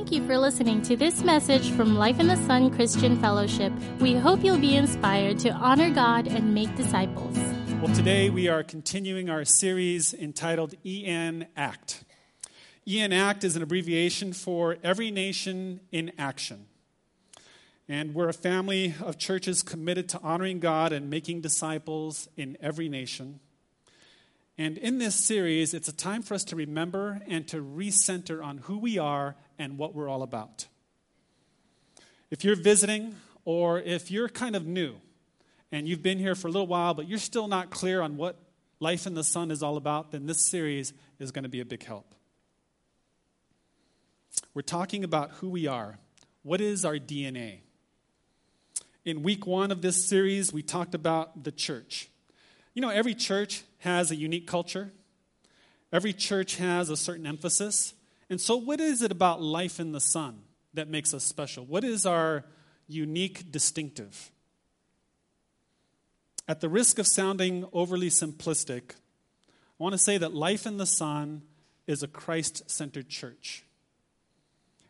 Thank you for listening to this message from Life in the Sun Christian Fellowship. We hope you'll be inspired to honor God and make disciples. Well, today we are continuing our series entitled EN Act. EN Act is an abbreviation for Every Nation in Action. And we're a family of churches committed to honoring God and making disciples in every nation. And in this series, it's a time for us to remember and to recenter on who we are and what we're all about. If you're visiting or if you're kind of new and you've been here for a little while, but you're still not clear on what Life in the Sun is all about, then this series is going to be a big help. We're talking about who we are. What is our DNA? In week one of this series, we talked about the church. You know, every church has a unique culture, every church has a certain emphasis. And so, what is it about life in the sun that makes us special? What is our unique distinctive? At the risk of sounding overly simplistic, I want to say that Life in the Sun is a Christ centered church.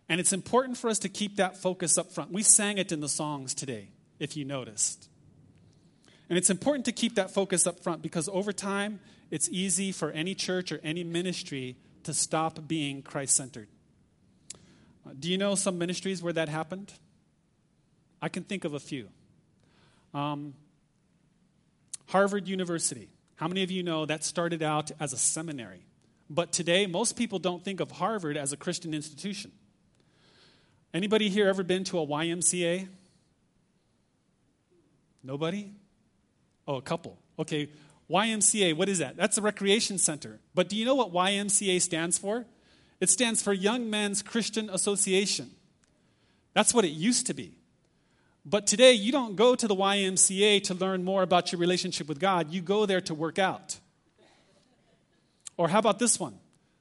And it's important for us to keep that focus up front. We sang it in the songs today, if you noticed. And it's important to keep that focus up front because over time, it's easy for any church or any ministry to stop being Christ centered. Uh, do you know some ministries where that happened? I can think of a few. Um, Harvard University. How many of you know that started out as a seminary? But today, most people don't think of Harvard as a Christian institution. Anybody here ever been to a YMCA? Nobody? Oh, a couple. Okay, YMCA, what is that? That's a recreation center. But do you know what YMCA stands for? It stands for Young Men's Christian Association. That's what it used to be. But today, you don't go to the YMCA to learn more about your relationship with God, you go there to work out. Or how about this one?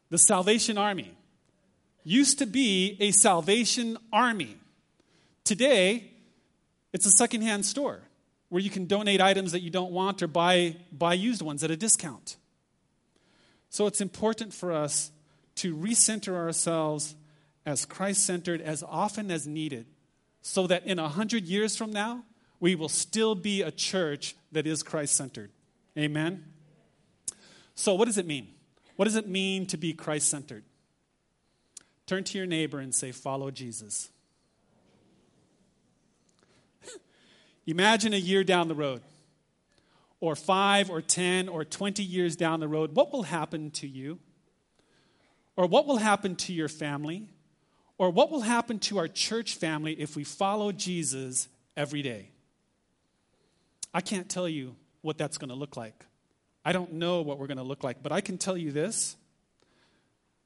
The Salvation Army. Used to be a Salvation Army. Today, it's a secondhand store where you can donate items that you don't want or buy, buy used ones at a discount. So it's important for us to recenter ourselves as Christ centered as often as needed, so that in a hundred years from now, we will still be a church that is Christ centered. Amen? So, what does it mean? What does it mean to be Christ centered? Turn to your neighbor and say, Follow Jesus. Imagine a year down the road, or five, or 10, or 20 years down the road. What will happen to you? Or what will happen to your family? Or what will happen to our church family if we follow Jesus every day? I can't tell you what that's going to look like. I don't know what we're going to look like, but I can tell you this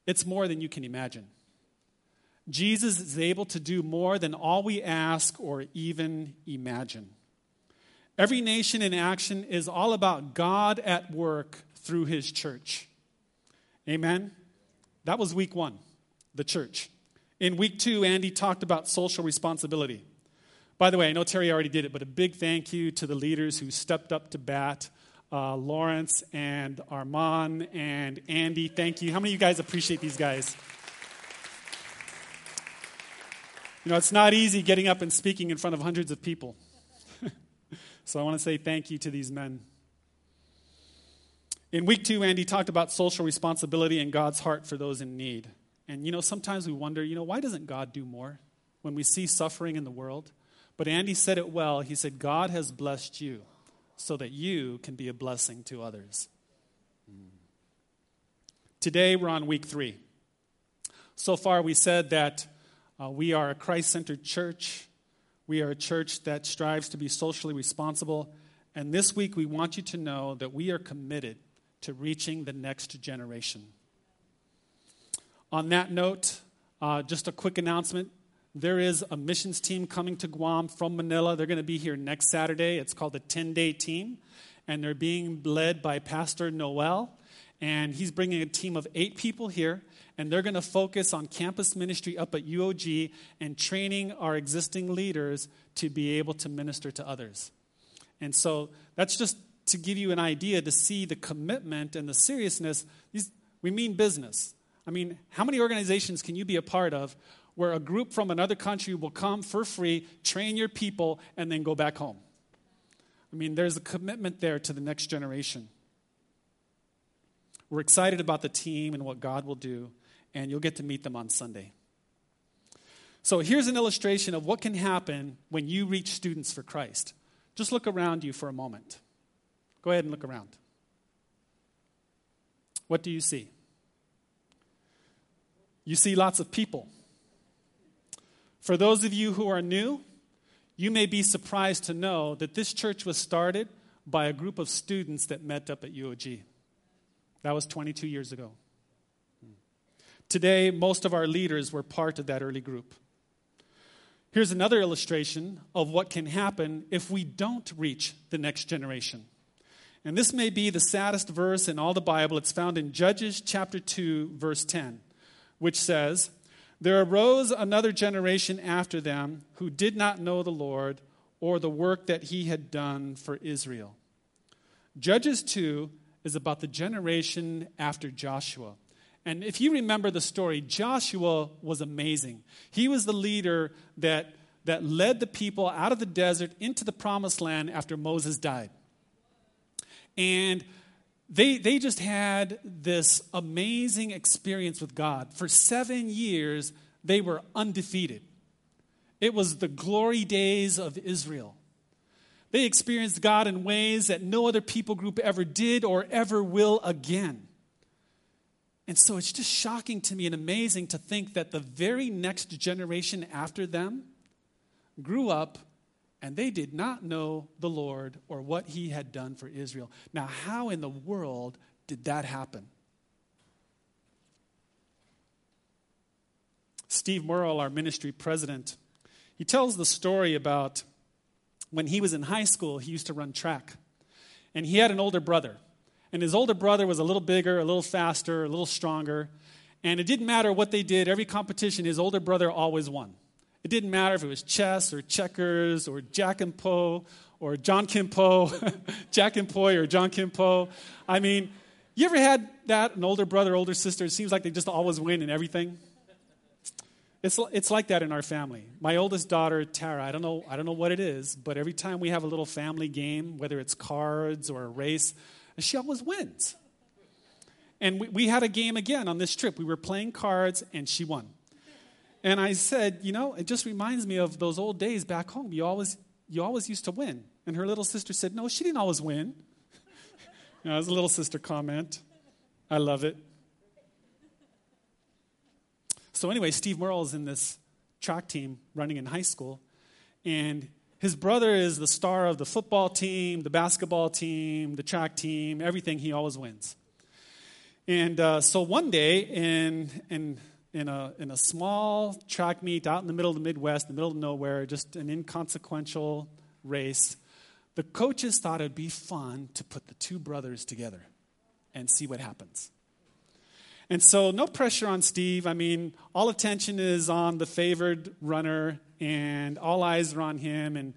it's more than you can imagine. Jesus is able to do more than all we ask or even imagine. Every nation in action is all about God at work through his church. Amen? That was week one, the church. In week two, Andy talked about social responsibility. By the way, I know Terry already did it, but a big thank you to the leaders who stepped up to bat uh, Lawrence and Armand and Andy. Thank you. How many of you guys appreciate these guys? You know, it's not easy getting up and speaking in front of hundreds of people. so I want to say thank you to these men. In week two, Andy talked about social responsibility and God's heart for those in need. And, you know, sometimes we wonder, you know, why doesn't God do more when we see suffering in the world? But Andy said it well. He said, God has blessed you so that you can be a blessing to others. Today, we're on week three. So far, we said that uh, we are a Christ centered church. We are a church that strives to be socially responsible. And this week, we want you to know that we are committed to reaching the next generation. On that note, uh, just a quick announcement. There is a missions team coming to Guam from Manila. They're going to be here next Saturday. It's called the 10 day team, and they're being led by Pastor Noel. And he's bringing a team of eight people here and they're going to focus on campus ministry up at UOG and training our existing leaders to be able to minister to others. And so that's just to give you an idea to see the commitment and the seriousness. These, we mean business. I mean, how many organizations can you be a part of where a group from another country will come for free, train your people, and then go back home. I mean, there's a commitment there to the next generation. We're excited about the team and what God will do, and you'll get to meet them on Sunday. So here's an illustration of what can happen when you reach students for Christ. Just look around you for a moment. Go ahead and look around. What do you see? You see lots of people. For those of you who are new, you may be surprised to know that this church was started by a group of students that met up at UOG. That was 22 years ago. Today, most of our leaders were part of that early group. Here's another illustration of what can happen if we don't reach the next generation. And this may be the saddest verse in all the Bible. It's found in Judges chapter 2, verse 10, which says, There arose another generation after them who did not know the Lord or the work that he had done for Israel. Judges 2 is about the generation after Joshua. And if you remember the story, Joshua was amazing. He was the leader that, that led the people out of the desert into the promised land after Moses died. And they, they just had this amazing experience with God. For seven years, they were undefeated. It was the glory days of Israel. They experienced God in ways that no other people group ever did or ever will again. And so it's just shocking to me and amazing to think that the very next generation after them grew up and they did not know the Lord or what he had done for Israel. Now, how in the world did that happen? Steve Murrell, our ministry president, he tells the story about when he was in high school, he used to run track. And he had an older brother. And his older brother was a little bigger, a little faster, a little stronger. And it didn't matter what they did, every competition, his older brother always won. It didn't matter if it was chess or checkers or Jack and Po or John Kim Po, Jack and Poi or John Kim Po. I mean, you ever had that, an older brother, older sister? It seems like they just always win in everything. It's, it's like that in our family. My oldest daughter, Tara, I don't, know, I don't know what it is, but every time we have a little family game, whether it's cards or a race, she always wins. And we, we had a game again on this trip. We were playing cards, and she won. And I said, you know, it just reminds me of those old days back home. You always, you always used to win. And her little sister said, no, she didn't always win. you know, as a little sister comment. I love it. So anyway, Steve Murrell is in this track team running in high school, and his brother is the star of the football team, the basketball team, the track team, everything. He always wins. And uh, so one day, in, in, in, a, in a small track meet out in the middle of the Midwest, in the middle of nowhere, just an inconsequential race, the coaches thought it'd be fun to put the two brothers together and see what happens. And so, no pressure on Steve. I mean, all attention is on the favored runner, and all eyes are on him, and,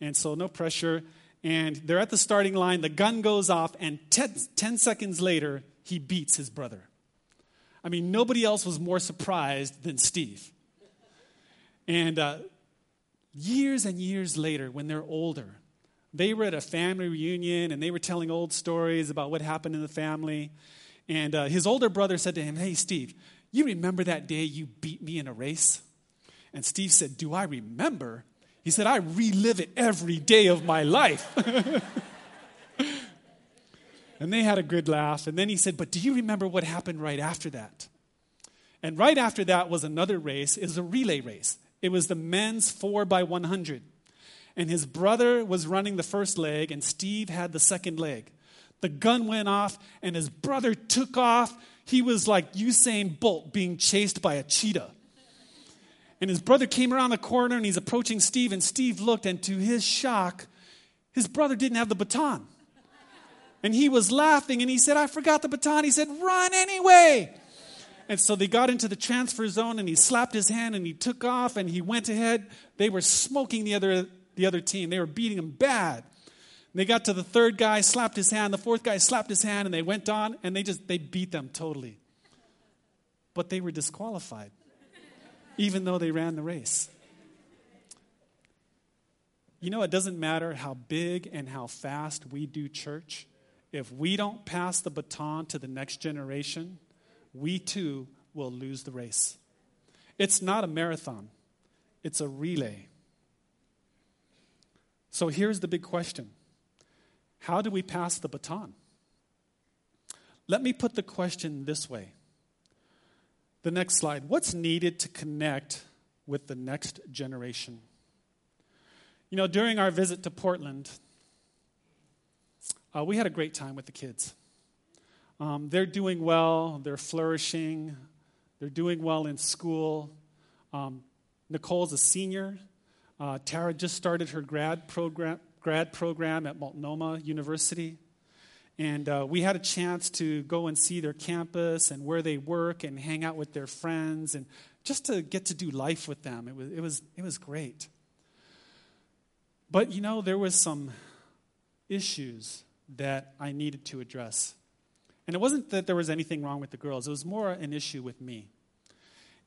and so no pressure. And they're at the starting line, the gun goes off, and ten, 10 seconds later, he beats his brother. I mean, nobody else was more surprised than Steve. And uh, years and years later, when they're older, they were at a family reunion and they were telling old stories about what happened in the family. And uh, his older brother said to him, Hey, Steve, you remember that day you beat me in a race? And Steve said, Do I remember? He said, I relive it every day of my life. and they had a good laugh. And then he said, But do you remember what happened right after that? And right after that was another race. It was a relay race. It was the men's 4 by 100. And his brother was running the first leg, and Steve had the second leg. The gun went off, and his brother took off. He was like Usain Bolt being chased by a cheetah. And his brother came around the corner and he's approaching Steve, and Steve looked, and to his shock, his brother didn't have the baton. And he was laughing and he said, I forgot the baton. He said, Run anyway. And so they got into the transfer zone and he slapped his hand and he took off and he went ahead. They were smoking the other, the other team, they were beating him bad. They got to the third guy, slapped his hand. The fourth guy slapped his hand and they went on and they just they beat them totally. But they were disqualified. even though they ran the race. You know, it doesn't matter how big and how fast we do church. If we don't pass the baton to the next generation, we too will lose the race. It's not a marathon, it's a relay. So here's the big question How do we pass the baton? Let me put the question this way. The next slide. What's needed to connect with the next generation? You know, during our visit to Portland, uh, we had a great time with the kids. Um, they're doing well, they're flourishing, they're doing well in school. Um, Nicole's a senior. Uh, Tara just started her grad program, grad program at Multnomah University. And uh, we had a chance to go and see their campus and where they work and hang out with their friends and just to get to do life with them. It was, it was, it was great. But you know, there was some issues that I needed to address. And it wasn't that there was anything wrong with the girls, it was more an issue with me.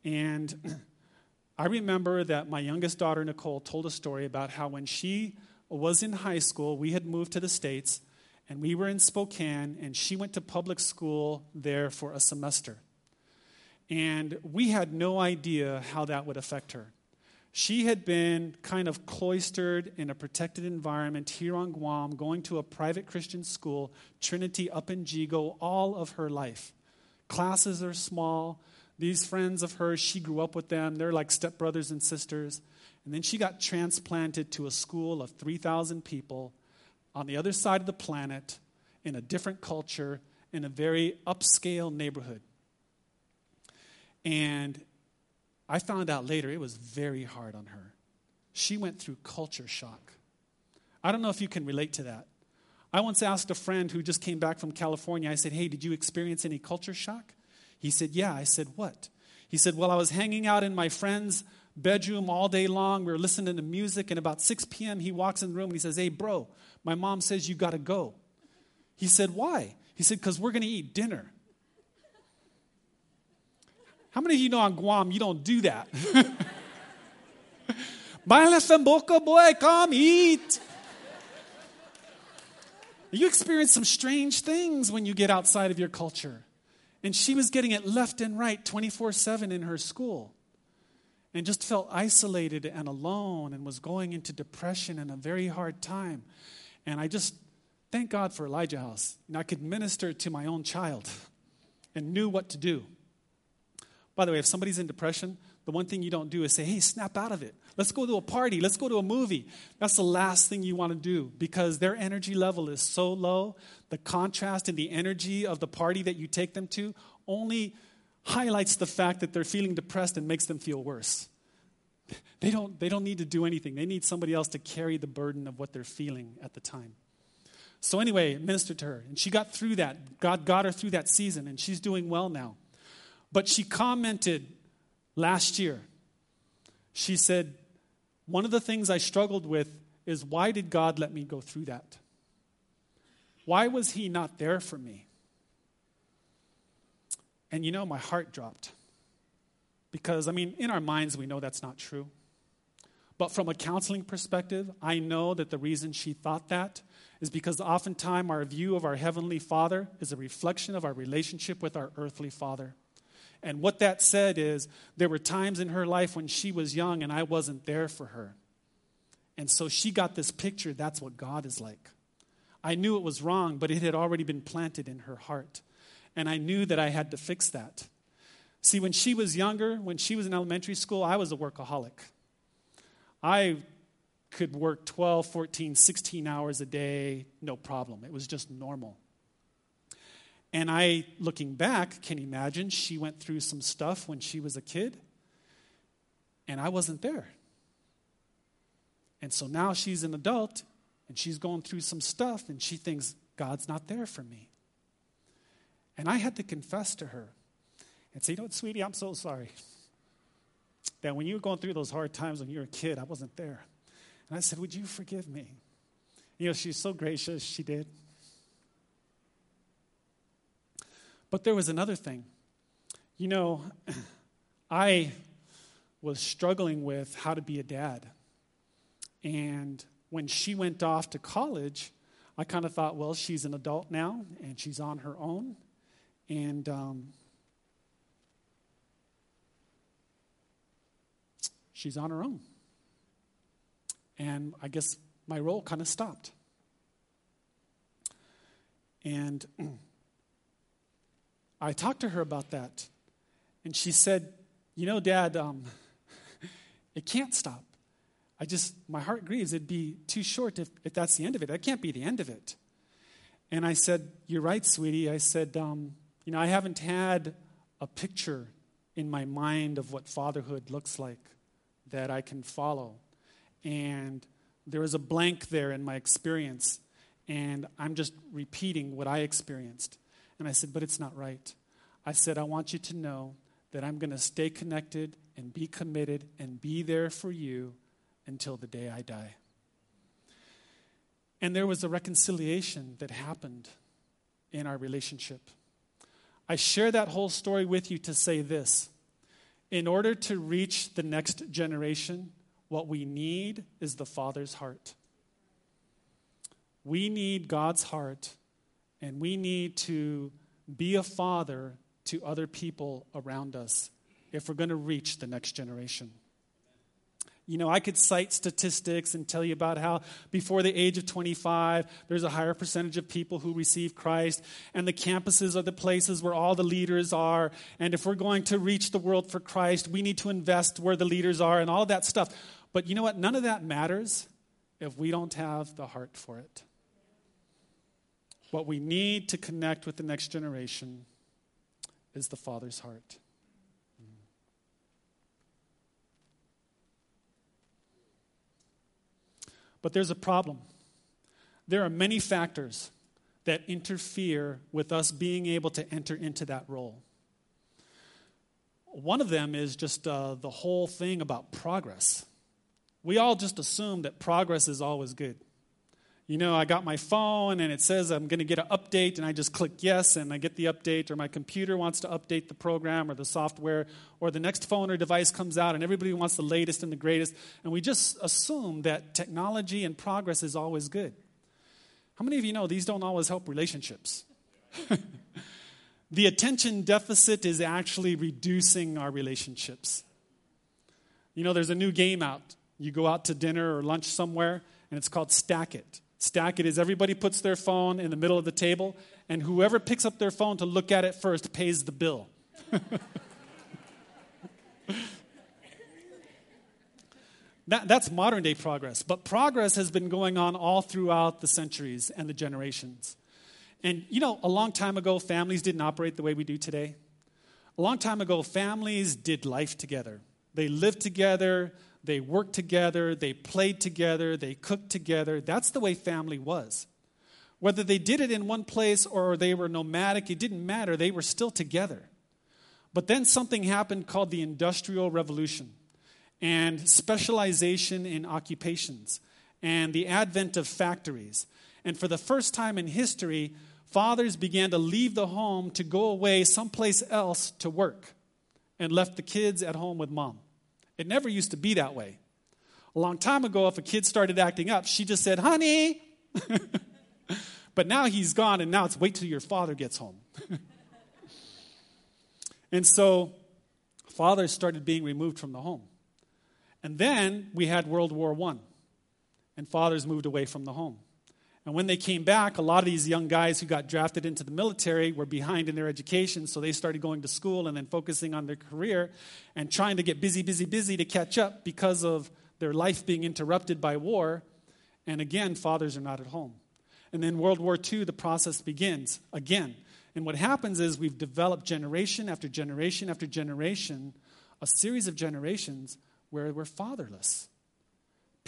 And I remember that my youngest daughter, Nicole, told a story about how when she was in high school, we had moved to the States, and we were in Spokane, and she went to public school there for a semester. And we had no idea how that would affect her. She had been kind of cloistered in a protected environment here on Guam, going to a private Christian school, Trinity up in Jigo, all of her life. Classes are small. These friends of hers, she grew up with them. They're like stepbrothers and sisters. And then she got transplanted to a school of 3,000 people on the other side of the planet, in a different culture, in a very upscale neighborhood. And I found out later it was very hard on her. She went through culture shock. I don't know if you can relate to that. I once asked a friend who just came back from California, I said, Hey, did you experience any culture shock? He said, Yeah. I said, What? He said, Well, I was hanging out in my friend's bedroom all day long. We were listening to music, and about 6 p.m., he walks in the room and he says, Hey, bro, my mom says you got to go. He said, Why? He said, Because we're going to eat dinner. How many of you know on Guam you don't do that? Baila boca, boy, come eat. You experience some strange things when you get outside of your culture. And she was getting it left and right 24 7 in her school and just felt isolated and alone and was going into depression and a very hard time. And I just thank God for Elijah House. And I could minister to my own child and knew what to do. By the way, if somebody's in depression, the one thing you don't do is say, hey, snap out of it. Let's go to a party. Let's go to a movie. That's the last thing you want to do because their energy level is so low. The contrast in the energy of the party that you take them to only highlights the fact that they're feeling depressed and makes them feel worse. They don't, they don't need to do anything, they need somebody else to carry the burden of what they're feeling at the time. So, anyway, ministered to her, and she got through that. God got her through that season, and she's doing well now. But she commented last year. She said, One of the things I struggled with is why did God let me go through that? Why was He not there for me? And you know, my heart dropped. Because, I mean, in our minds, we know that's not true. But from a counseling perspective, I know that the reason she thought that is because oftentimes our view of our Heavenly Father is a reflection of our relationship with our earthly Father. And what that said is there were times in her life when she was young and I wasn't there for her. And so she got this picture that's what God is like. I knew it was wrong, but it had already been planted in her heart. And I knew that I had to fix that. See, when she was younger, when she was in elementary school, I was a workaholic. I could work 12, 14, 16 hours a day, no problem. It was just normal. And I, looking back, can imagine she went through some stuff when she was a kid, and I wasn't there. And so now she's an adult, and she's going through some stuff, and she thinks, God's not there for me. And I had to confess to her and say, You know what, sweetie, I'm so sorry that when you were going through those hard times when you were a kid, I wasn't there. And I said, Would you forgive me? You know, she's so gracious, she did. But there was another thing. You know, I was struggling with how to be a dad. And when she went off to college, I kind of thought, well, she's an adult now and she's on her own. And um, she's on her own. And I guess my role kind of stopped. And I talked to her about that. And she said, You know, Dad, um, it can't stop. I just, my heart grieves. It'd be too short if, if that's the end of it. That can't be the end of it. And I said, You're right, sweetie. I said, um, You know, I haven't had a picture in my mind of what fatherhood looks like that I can follow. And there is a blank there in my experience. And I'm just repeating what I experienced. And I said, But it's not right. I said, I want you to know that I'm going to stay connected and be committed and be there for you until the day I die. And there was a reconciliation that happened in our relationship. I share that whole story with you to say this. In order to reach the next generation, what we need is the Father's heart. We need God's heart, and we need to be a father to other people around us if we're going to reach the next generation. You know, I could cite statistics and tell you about how before the age of 25, there's a higher percentage of people who receive Christ, and the campuses are the places where all the leaders are. And if we're going to reach the world for Christ, we need to invest where the leaders are and all that stuff. But you know what? None of that matters if we don't have the heart for it. What we need to connect with the next generation is the Father's heart. But there's a problem. There are many factors that interfere with us being able to enter into that role. One of them is just uh, the whole thing about progress. We all just assume that progress is always good you know, I got my phone and it says I'm going to get an update, and I just click yes, and I get the update, or my computer wants to update the program or the software, or the next phone or device comes out, and everybody wants the latest and the greatest. And we just assume that technology and progress is always good. How many of you know these don't always help relationships? the attention deficit is actually reducing our relationships. You know, there's a new game out. You go out to dinner or lunch somewhere, and it's called Stack It. Stack it is everybody puts their phone in the middle of the table, and whoever picks up their phone to look at it first pays the bill. that, that's modern day progress, but progress has been going on all throughout the centuries and the generations. And you know, a long time ago, families didn't operate the way we do today. A long time ago, families did life together. They lived together, they worked together, they played together, they cooked together. That's the way family was. Whether they did it in one place or they were nomadic, it didn't matter. They were still together. But then something happened called the Industrial Revolution and specialization in occupations and the advent of factories. And for the first time in history, fathers began to leave the home to go away someplace else to work and left the kids at home with mom. It never used to be that way. A long time ago, if a kid started acting up, she just said, honey. but now he's gone, and now it's wait till your father gets home. and so, fathers started being removed from the home. And then we had World War I, and fathers moved away from the home. And when they came back, a lot of these young guys who got drafted into the military were behind in their education, so they started going to school and then focusing on their career and trying to get busy, busy, busy to catch up because of their life being interrupted by war. And again, fathers are not at home. And then World War II, the process begins again. And what happens is we've developed generation after generation after generation, a series of generations where we're fatherless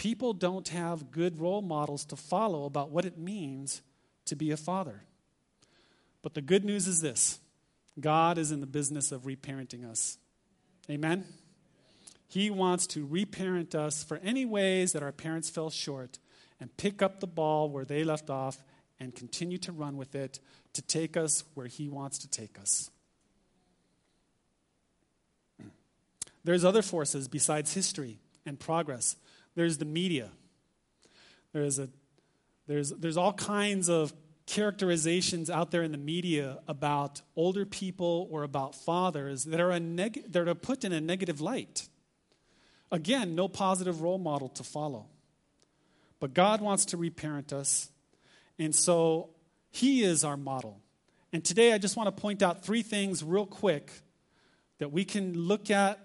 people don't have good role models to follow about what it means to be a father. But the good news is this God is in the business of reparenting us. Amen? He wants to reparent us for any ways that our parents fell short and pick up the ball where they left off and continue to run with it to take us where He wants to take us. There's other forces besides history and progress. There's the media. There's, a, there's, there's all kinds of characterizations out there in the media about older people or about fathers that are, neg- that are put in a negative light. Again, no positive role model to follow. But God wants to reparent us, and so He is our model. And today I just want to point out three things real quick that we can look at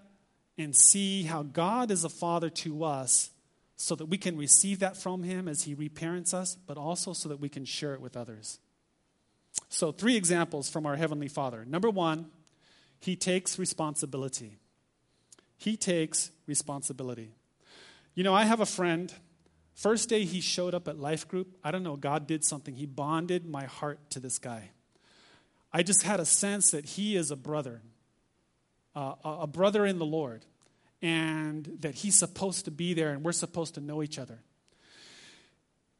and see how God is a father to us so that we can receive that from Him as He reparents us, but also so that we can share it with others. So, three examples from our Heavenly Father. Number one, He takes responsibility. He takes responsibility. You know, I have a friend. First day he showed up at Life Group, I don't know, God did something. He bonded my heart to this guy. I just had a sense that he is a brother, uh, a brother in the Lord and that He's supposed to be there and we're supposed to know each other.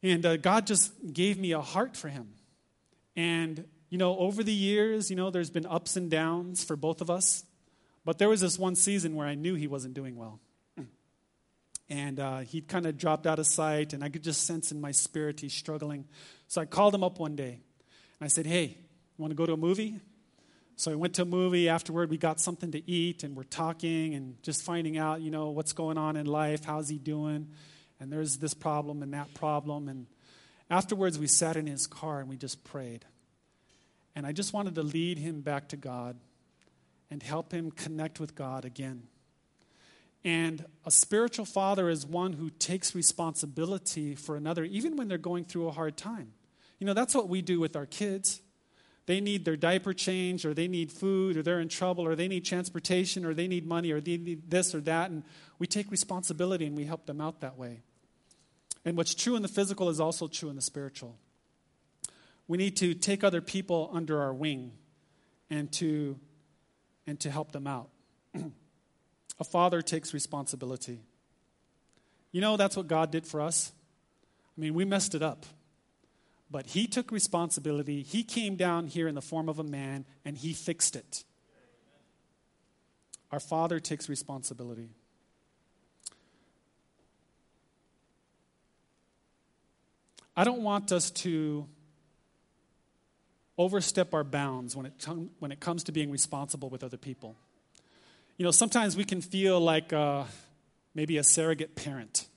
And uh, God just gave me a heart for him. And, you know, over the years, you know, there's been ups and downs for both of us. But there was this one season where I knew he wasn't doing well. And uh, he'd kind of dropped out of sight, and I could just sense in my spirit he's struggling. So I called him up one day, and I said, Hey, want to go to a movie? So we went to a movie. Afterward, we got something to eat and we're talking and just finding out, you know, what's going on in life. How's he doing? And there's this problem and that problem. And afterwards, we sat in his car and we just prayed. And I just wanted to lead him back to God and help him connect with God again. And a spiritual father is one who takes responsibility for another, even when they're going through a hard time. You know, that's what we do with our kids they need their diaper changed, or they need food, or they're in trouble, or they need transportation, or they need money, or they need this or that. And we take responsibility and we help them out that way. And what's true in the physical is also true in the spiritual. We need to take other people under our wing and to, and to help them out. A father takes responsibility. You know, that's what God did for us. I mean, we messed it up. But he took responsibility. He came down here in the form of a man and he fixed it. Our Father takes responsibility. I don't want us to overstep our bounds when it, when it comes to being responsible with other people. You know, sometimes we can feel like uh, maybe a surrogate parent.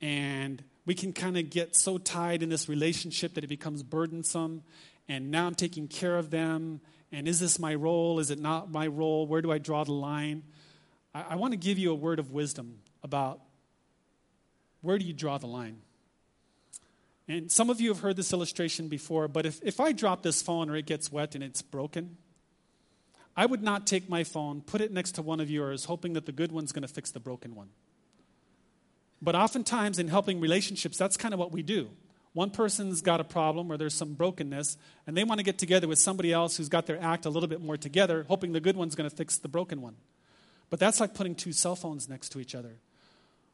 And we can kind of get so tied in this relationship that it becomes burdensome. And now I'm taking care of them. And is this my role? Is it not my role? Where do I draw the line? I, I want to give you a word of wisdom about where do you draw the line? And some of you have heard this illustration before, but if, if I drop this phone or it gets wet and it's broken, I would not take my phone, put it next to one of yours, hoping that the good one's going to fix the broken one. But oftentimes in helping relationships, that's kind of what we do. One person's got a problem or there's some brokenness, and they want to get together with somebody else who's got their act a little bit more together, hoping the good one's going to fix the broken one. But that's like putting two cell phones next to each other.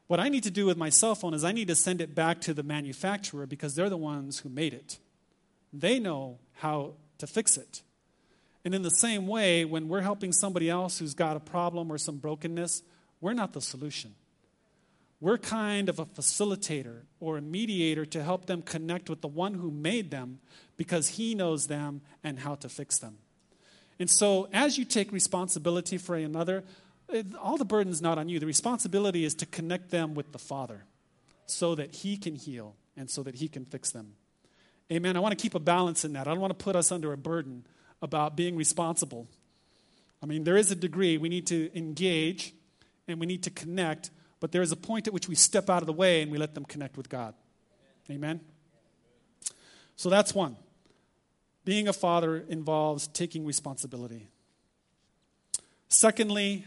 What I need to do with my cell phone is I need to send it back to the manufacturer because they're the ones who made it. They know how to fix it. And in the same way, when we're helping somebody else who's got a problem or some brokenness, we're not the solution. We're kind of a facilitator or a mediator to help them connect with the one who made them because he knows them and how to fix them. And so, as you take responsibility for another, all the burden is not on you. The responsibility is to connect them with the Father so that He can heal and so that He can fix them. Amen. I want to keep a balance in that. I don't want to put us under a burden about being responsible. I mean, there is a degree we need to engage and we need to connect, but there is a point at which we step out of the way and we let them connect with God. Amen? So that's one. Being a father involves taking responsibility. Secondly,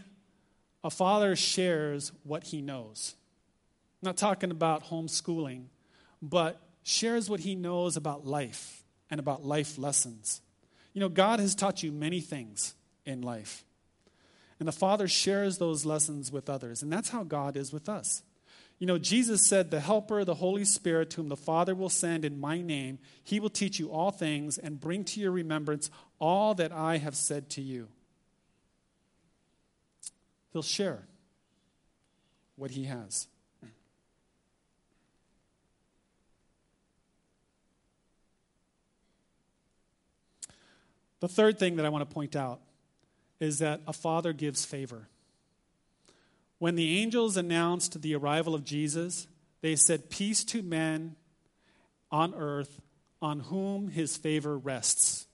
a father shares what he knows. I'm not talking about homeschooling, but shares what he knows about life and about life lessons. You know, God has taught you many things in life. And the Father shares those lessons with others. And that's how God is with us. You know, Jesus said, The Helper, the Holy Spirit, whom the Father will send in my name, he will teach you all things and bring to your remembrance all that I have said to you. he'll share what he has. The third thing that I want to point out is that a father gives favor. When the angels announced the arrival of Jesus, they said, Peace to men on earth on whom his favor rests.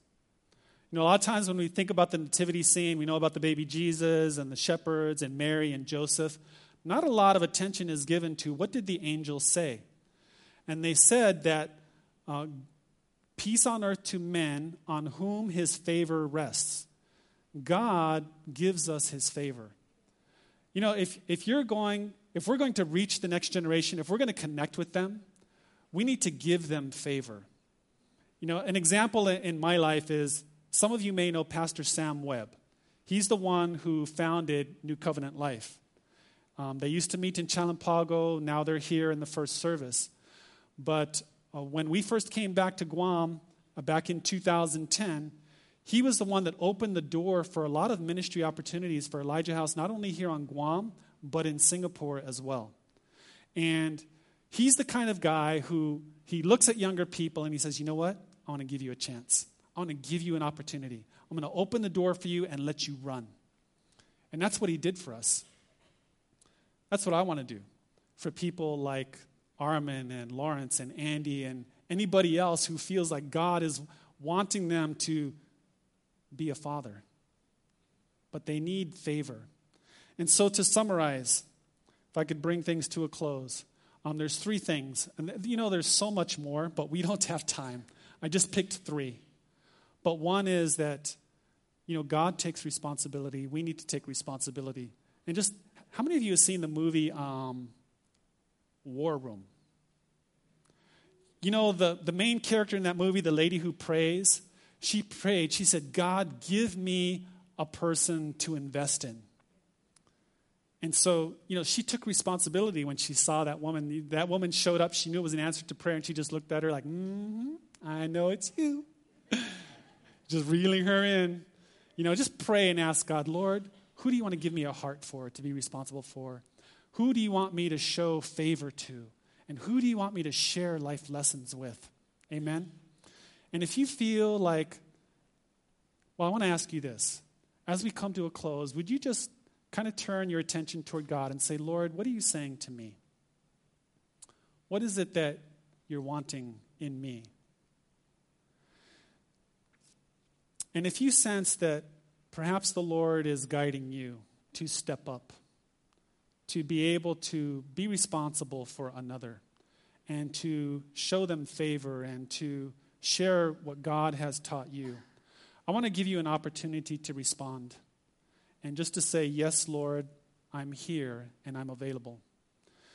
You know, a lot of times when we think about the nativity scene, we know about the baby Jesus and the shepherds and Mary and Joseph. Not a lot of attention is given to what did the angels say? And they said that uh, peace on earth to men on whom his favor rests. God gives us his favor. You know, if, if you're going, if we're going to reach the next generation, if we're going to connect with them, we need to give them favor. You know, an example in my life is some of you may know Pastor Sam Webb. He's the one who founded New Covenant Life. Um, they used to meet in Chalan Pago, now they're here in the first service. But uh, when we first came back to Guam uh, back in 2010, he was the one that opened the door for a lot of ministry opportunities for Elijah House, not only here on Guam, but in Singapore as well. And he's the kind of guy who he looks at younger people and he says, You know what? I want to give you a chance. I want to give you an opportunity. I'm going to open the door for you and let you run. And that's what he did for us. That's what I want to do for people like Armin and Lawrence and Andy and anybody else who feels like God is wanting them to be a father. But they need favor. And so, to summarize, if I could bring things to a close, um, there's three things. And you know, there's so much more, but we don't have time. I just picked three. But one is that, you know, God takes responsibility. We need to take responsibility. And just, how many of you have seen the movie um, War Room? You know, the, the main character in that movie, the lady who prays, she prayed, she said, God, give me a person to invest in. And so, you know, she took responsibility when she saw that woman. That woman showed up. She knew it was an answer to prayer, and she just looked at her like, mm-hmm, I know it's you. just reeling her in. You know, just pray and ask God, Lord, who do you want to give me a heart for, to be responsible for? Who do you want me to show favor to? And who do you want me to share life lessons with? Amen? And if you feel like, well, I want to ask you this. As we come to a close, would you just kind of turn your attention toward God and say, Lord, what are you saying to me? What is it that you're wanting in me? And if you sense that perhaps the Lord is guiding you to step up, to be able to be responsible for another and to show them favor and to share what God has taught you. I want to give you an opportunity to respond and just to say, Yes, Lord, I'm here and I'm available.